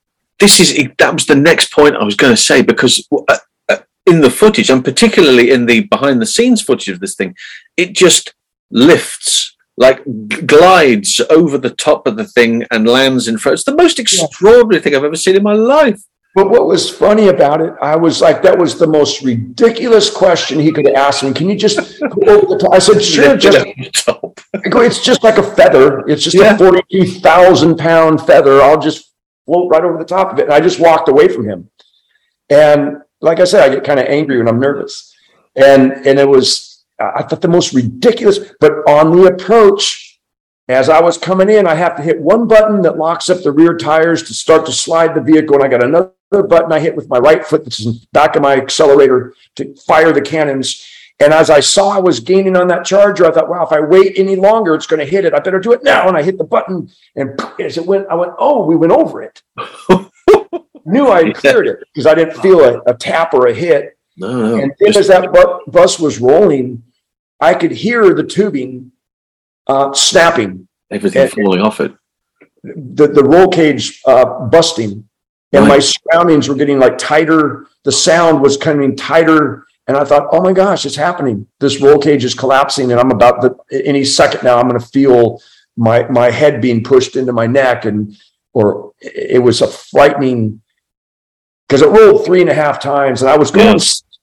This is that was the next point I was going to say because uh, uh, in the footage, and particularly in the behind the scenes footage of this thing, it just lifts like glides over the top of the thing and lands in front. It's the most extraordinary thing I've ever seen in my life. But what was funny about it, I was like, that was the most ridiculous question he could ask me. Can you just go over the top? I said, sure, just over the top. I go, it's just like a feather. It's just Yeah. a 42,000 pound feather. I'll just float right over the top of it. And I just walked away from him. And like I said, I get kind of angry when I'm nervous. And, and it was, I thought the most ridiculous, but on the approach, as I was coming in, I have to hit one button that locks up the rear tires to start to slide the vehicle. And I got another button I hit with my right foot that's in back of my accelerator to fire the cannons. And as I saw I was gaining on that charger, I thought, wow, if I wait any longer, it's going to hit it. I better do it now. And I hit the button, and as it went, I went, oh, we went over it. Knew I had cleared it because I didn't feel a, a tap or a hit. No, no. And then as that bu- bus was rolling, I could hear the tubing uh, snapping, everything and- falling off it. the, the roll cage uh, busting. And my surroundings were getting like tighter. The sound was coming tighter, and I thought, "Oh my gosh, it's happening! This roll cage is collapsing, and I'm about to any second now. I'm going to feel my my head being pushed into my neck, and or it was a frightening because it rolled three and a half times, and I was going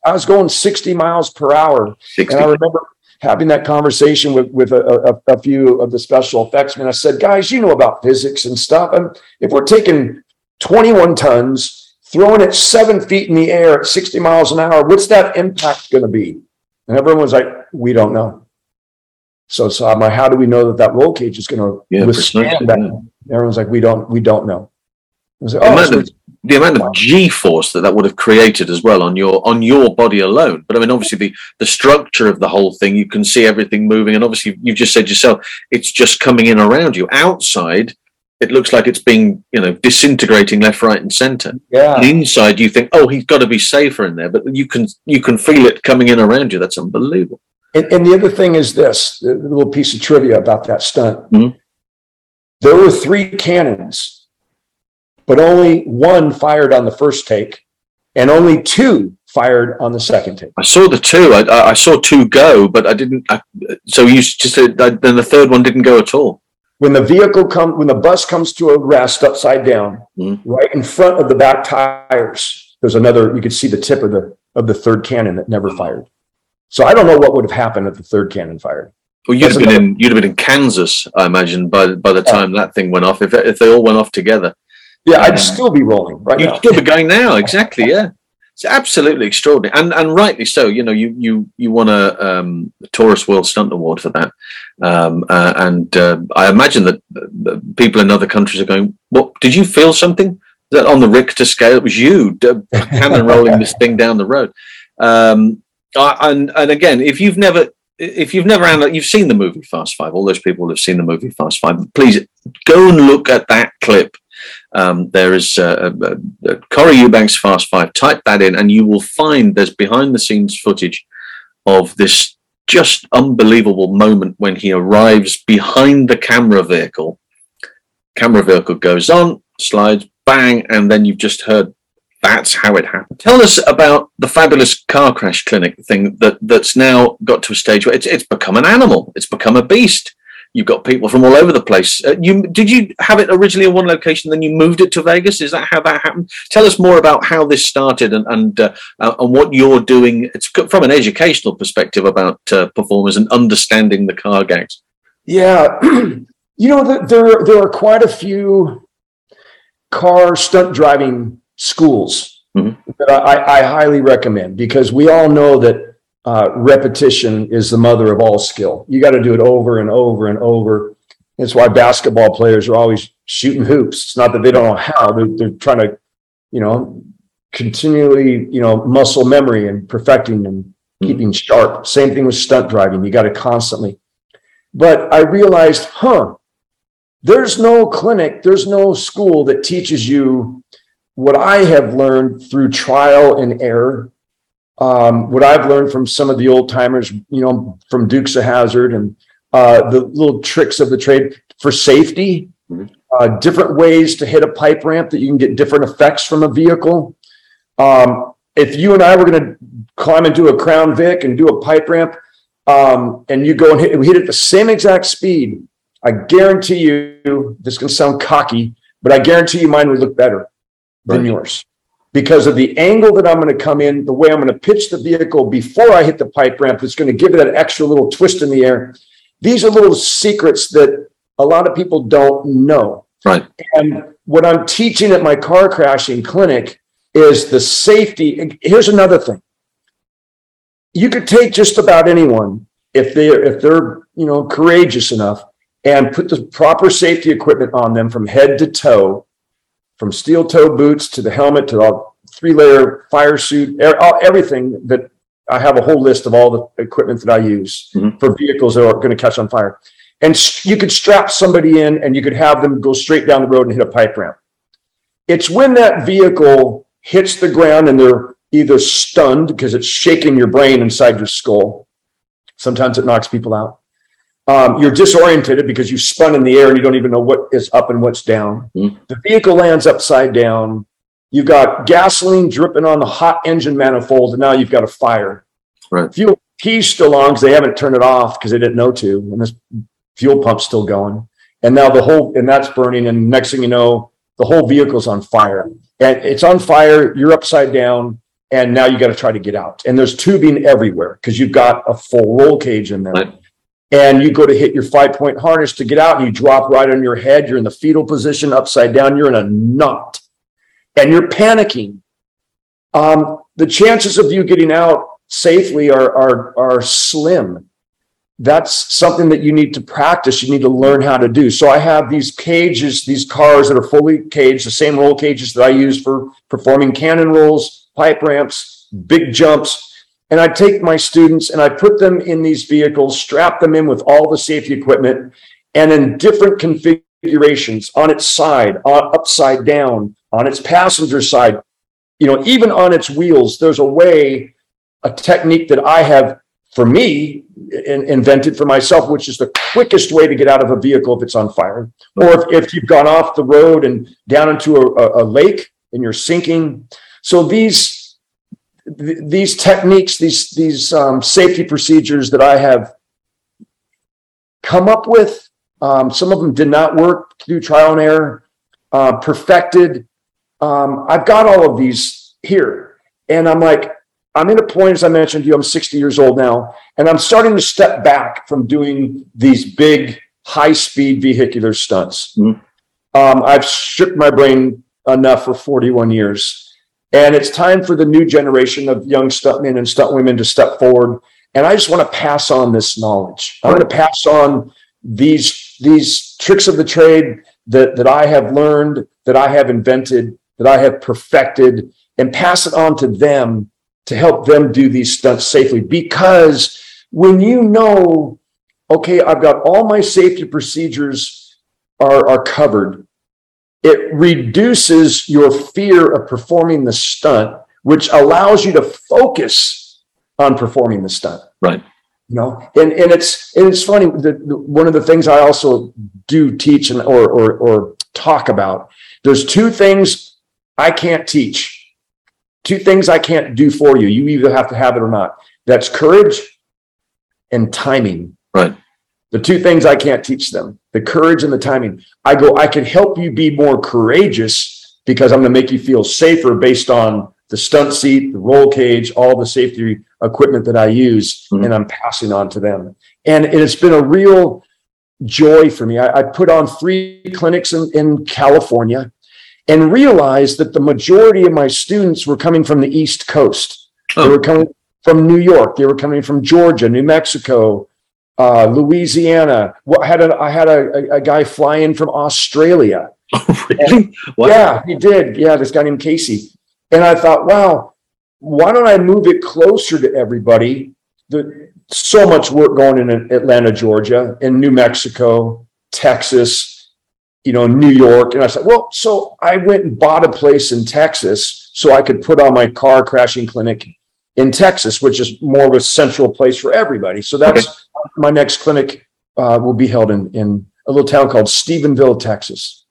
I was going 60 miles per hour, 60. and I remember having that conversation with with a, a, a few of the special effects men. I said, guys, you know about physics and stuff. And if we're taking 21 tons, throwing it seven feet in the air at 60 miles an hour, what's that impact going to be? And everyone was like, we don't know. So, so I'm like, how do we know that that roll cage is going to Yeah, withstand that? yeah. Everyone's like, we don't, we don't know. I was like, the oh, amount so of the amount of G force that that would have created as well on your on your body alone. But I mean, obviously the the structure of the whole thing, you can see everything moving, and obviously you've just said yourself, it's just coming in around you. Outside, it looks like it's being you know disintegrating left, right, and centre. yeah. And inside, you think, oh, he's got to be safer in there, but you can you can feel it coming in around you. That's unbelievable. And, and the other thing is this, a little piece of trivia about that stunt. Mhm. There were three cannons, but only one fired on the first take and only two fired on the second take. I saw the two. I, I I saw two go, but I didn't. I, so you just said then the third one didn't go at all. When the vehicle come, when the bus comes to a rest upside down, Mhm. right in front of the back tires, there's another, you could see the tip of the, of the third cannon that never fired. So I don't know what would have happened if the third cannon fired. Well, you'd That's have been another- in you'd have been in Kansas, I imagine, by by the time that thing went off. If if they all went off together, Yeah, I'd still be rolling right you'd now. still be going now. Exactly, yeah. It's absolutely extraordinary, and and rightly so. You know, you you you won a um, Taurus World Stunt Award for that, um, uh, and uh, I imagine that people in other countries are going. What did you feel something that on the Richter scale? It was you, cannon rolling this thing down the road. Um, and and again, if you've never if you've never analyzed, you've seen the movie Fast Five. All those people have seen the movie Fast Five. Please go and look at that clip. Um, there is uh, Corey Eubanks Fast Five. Type that in, and you will find there's behind the scenes footage of this just unbelievable moment when he arrives behind the camera vehicle. Camera vehicle goes on, slides, bang, and then you've just heard that's how it happened. Tell us about the fabulous car crash clinic thing that that's now got to a stage where it's it's become an animal. It's become a beast. You've got people from all over the place. Uh, you did you have it originally in one location, then you moved it to Vegas? Is that how that happened? Tell us more about how this started and and uh, uh, and what you're doing. It's from an educational perspective about uh, performers and understanding the car gags. Yeah, you know, th- there there are quite a few car stunt driving schools Mhm. that I, I highly recommend because we all know that uh, repetition is the mother of all skill. You got to do it over and over and over. That's why basketball players are always shooting hoops. It's not that they don't know how; they're, they're trying to, you know, continually, you know, muscle memory and perfecting and keeping sharp. Same thing with stunt driving. You got to constantly but I realized, huh, there's no clinic, there's no school that teaches you what I have learned through trial and error. Um, what I've learned from some of the old timers, you know, from Dukes of Hazzard and uh, the little tricks of the trade for safety, Mhm. uh, different ways to hit a pipe ramp that you can get different effects from a vehicle. Um, if you and I were going to climb into a Crown Vic and do a pipe ramp, um, and you go and hit, we hit it at the same exact speed, I guarantee you, this can sound cocky, but I guarantee you mine would look better than yours because of the angle that I'm going to come in, the way I'm going to pitch the vehicle before I hit the pipe ramp, it's going to give it that extra little twist in the air. These are little secrets that a lot of people don't know. Right. And what I'm teaching at my car crashing clinic is the safety. and Here's another thing. You could take just about anyone if they're if they're you know courageous enough and put the proper safety equipment on them from head to toe, from steel toe boots to the helmet to all three layer fire suit, everything that I have a whole list of all the equipment that I use Mhm. for vehicles that are going to catch on fire. And you could strap somebody in and you could have them go straight down the road and hit a pipe ramp. It's when that vehicle hits the ground and they're either stunned because it's shaking your brain inside your skull. Sometimes it knocks people out. Um, you're disoriented because you spun in the air and you don't even know what is up and what's down. Mm. The vehicle lands upside down. You've got gasoline dripping on the hot engine manifold, and now you've got a fire. Right. Fuel key's still on because they haven't turned it off because they didn't know to, and this fuel pump's still going. And now the whole and that's burning, and next thing you know, the whole vehicle's on fire. And it's on fire, you're upside down, and now you got to try to get out. And there's tubing everywhere because you've got a full roll cage in there. Right. And you go to hit your five point harness to get out, and you drop right on your head. You're in the fetal position, upside down. You're in a knot, and you're panicking. Um, the chances of you getting out safely are are are slim. That's something that you need to practice. You need to learn how to do. So I have these cages, these cars that are fully caged, the same roll cages that I use for performing cannon rolls, pipe ramps, big jumps. And I take my students and I put them in these vehicles, strap them in with all the safety equipment, and in different configurations on its side, upside down, on its passenger side, you know, even on its wheels. There's a way, a technique that I have for me in, invented for myself, which is the quickest way to get out of a vehicle if it's on fire, or if, if you've gone off the road and down into a, a, a lake and you're sinking. So these th- these techniques, these these um, safety procedures that I have come up with, um, some of them did not work through trial and error, uh, perfected. Um, I've got all of these here, and I'm like, I'm in a point, as I mentioned to you, I'm 60 years old now, and I'm starting to step back from doing these big, high speed vehicular stunts. Mhm. Um, I've stripped my brain enough for 41 years. And it's time for the new generation of young stuntmen and stunt women to step forward. And I just want to pass on this knowledge. I want to pass on these, these tricks of the trade that, that I have learned, that I have invented, that I have perfected, and pass it on to them to help them do these stunts safely. Because when you know, okay, I've got all my safety procedures are, are covered, it reduces your fear of performing the stunt, which allows you to focus on performing the stunt. Right. You know, and, and it's and it's funny. The, the, one of the things I also do teach and or, or or talk about. There's two things I can't teach. Two things I can't do for you. You either have to have it or not. That's courage and timing. Right. The two things I can't teach them the courage and the timing. I go, I can help you be more courageous because I'm going to make you feel safer based on the stunt seat, the roll cage, all the safety equipment that I use, Mhm. and I'm passing on to them. And it's been a real joy for me. I, I put on three clinics in, in California and realized that the majority of my students were coming from the East Coast. They Oh. were coming from New York. They were coming from Georgia, New Mexico, uh, Louisiana. I had a I had a, a, guy fly in from Australia. Oh, really? What? Yeah, he did. Yeah, this guy named Casey. And I thought, wow, why don't I move it closer to everybody? The, so much work going in Atlanta, Georgia, in New Mexico, Texas, you know, New York. And I said, well, so I went and bought a place in Texas so I could put on my car crashing clinic in Texas, which is more of a central place for everybody. So that's my next clinic uh, will be held in, in a little town called Stephenville, Texas.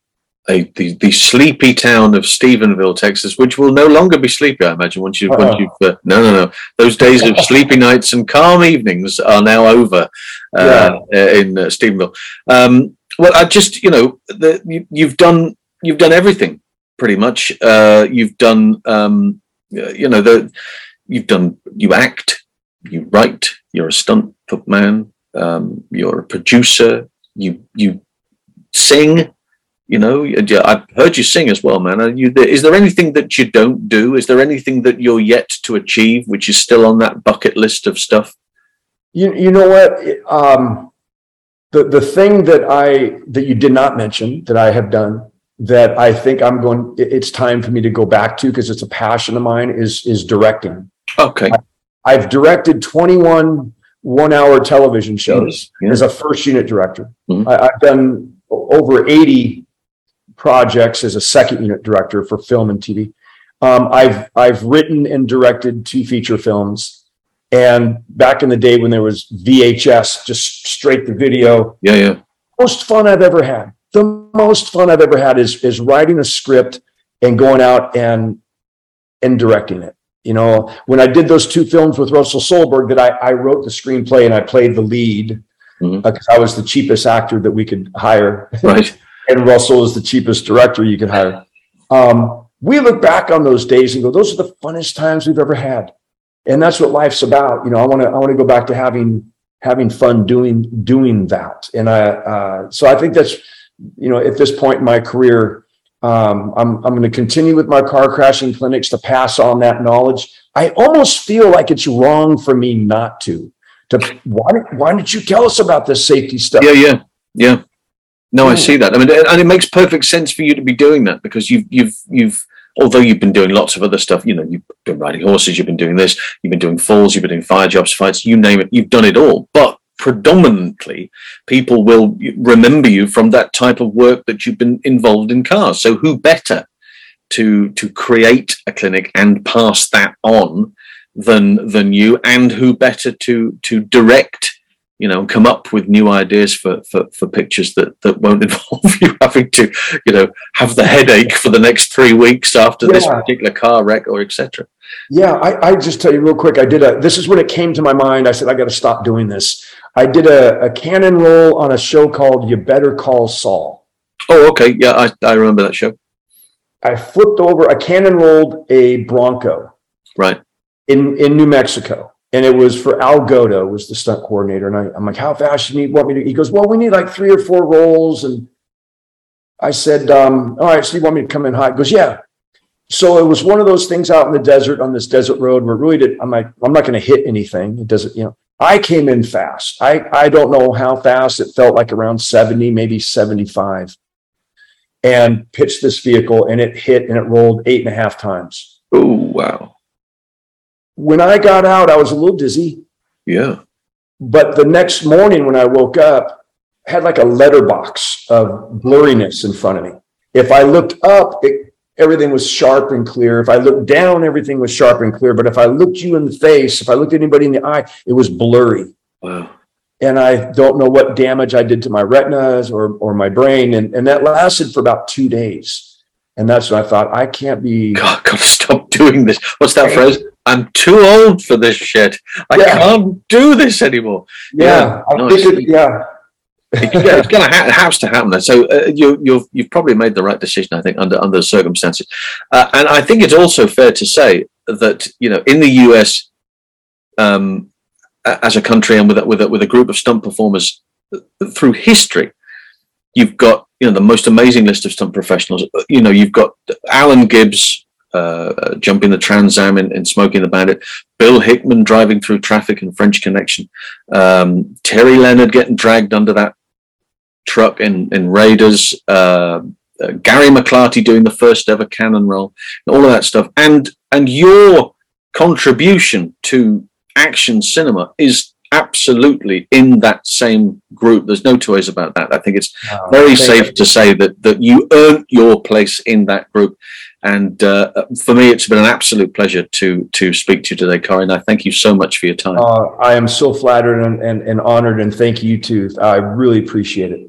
A, the the sleepy town of Stephenville, Texas, which will no longer be sleepy, I imagine. Once you once you've uh, no no no those days of sleepy nights and calm evenings are now over uh, in uh, Stephenville. Um, well, I just you know the, you, you've done you've done everything pretty much. Uh, you've done um, uh, you know the you've done you act, you write, you're a stunt man, um, you're a producer, you you sing. You know, yeah, I've heard you sing as well, man. Are you, is there anything that you don't do? Is there anything that you're yet to achieve, which is still on that bucket list of stuff? You you know what? Um, the the thing that I that you did not mention that I have done that I think I'm going. It's time for me to go back to because it's a passion of mine. Is is directing. Okay, I've directed 21 one hour television shows Yeah. as a first unit director. Mhm. I, I've done over 80 projects as a second unit director for film and TV. Um, I've I've written and directed two feature films. And back in the day when there was VHS, just straight to video, yeah, yeah, most fun I've ever had. The most fun I've ever had is is writing a script and going out and and directing it. You know, when I did those two films with Russell Solberg, that I, I wrote the screenplay and I played the lead because mm-hmm. uh, I was the cheapest actor that we could hire. Right. and Russell is the cheapest director you could hire. Um, we look back on those days and go, those are the funnest times we've ever had. And that's what life's about. You know, I want to, I want to go back to having, having fun doing, doing that. And I, uh, so I think that's, you know, at this point in my career, um, I'm, I'm going to continue with my car crashing clinics to pass on that knowledge. I almost feel like it's wrong for me not to. To why, why didn't you tell us about this safety stuff? Yeah, yeah, yeah. No, I see that. I mean, and it makes perfect sense for you to be doing that because you've you've you've although you've been doing lots of other stuff, you know, you've been riding horses, you've been doing this, you've been doing falls, you've been doing fire jobs, fights, you name it, you've done it all. But predominantly, people will remember you from that type of work that you've been involved in cars. So who better to to create a clinic and pass that on than than you, and who better to to direct you know, come up with new ideas for, for, for pictures that, that won't involve you having to, you know, have the headache for the next three weeks after yeah. this particular car wreck or etc. Yeah, I, I just tell you real quick. I did a. This is when it came to my mind. I said I got to stop doing this. I did a, a cannon roll on a show called "You Better Call Saul." Oh, okay. Yeah, I, I remember that show. I flipped over. a cannon rolled a Bronco. Right. In in New Mexico and it was for Al Goto was the stunt coordinator. And I, am like, how fast do you need want me to? He goes, well, we need like three or four rolls. And I said, um, all right, so you want me to come in high? He goes, yeah. So it was one of those things out in the desert on this desert road where really did I'm like, I'm not going to hit anything. It doesn't, you know. I came in fast. I I don't know how fast. It felt like around 70, maybe 75. And pitched this vehicle and it hit and it rolled eight and a half times. Oh wow when I got out, I was a little dizzy. Yeah. But the next morning when I woke up, I had like a letterbox of blurriness in front of me. If I looked up, it, everything was sharp and clear. If I looked down, everything was sharp and clear. But if I looked you in the face, if I looked anybody in the eye, it was blurry. Wow. And I don't know what damage I did to my retinas or, or my brain. And, and that lasted for about two days. And that's when I thought, I can't be. God, gotta stop doing this. What's that phrase? I'm too old for this shit. I yeah. can't do this anymore. Yeah, yeah. Nice. It, yeah. it's going to ha- has to happen. So uh, you, you've you've probably made the right decision, I think, under under the circumstances. Uh, and I think it's also fair to say that you know in the US, um, as a country and with a, with a, with a group of stunt performers uh, through history, you've got you know the most amazing list of stunt professionals. You know you've got Alan Gibbs, uh, jumping the Trans Am and, and, Smokey and the Bandit. Bill Hickman driving through traffic in French Connection. Um, Terry Leonard getting dragged under that truck in, in Raiders. Uh, uh, Gary McLarty doing the first ever cannon roll. All of that stuff. And and your contribution to action cinema is absolutely in that same group. There's no two ways about that. I think it's oh, very safe to say that that you earned your place in that group. And uh, for me, it's been an absolute pleasure to to speak to you today, Corin. I thank you so much for your time. Uh, I am so flattered and, and, and honored, and thank you too. I really appreciate it.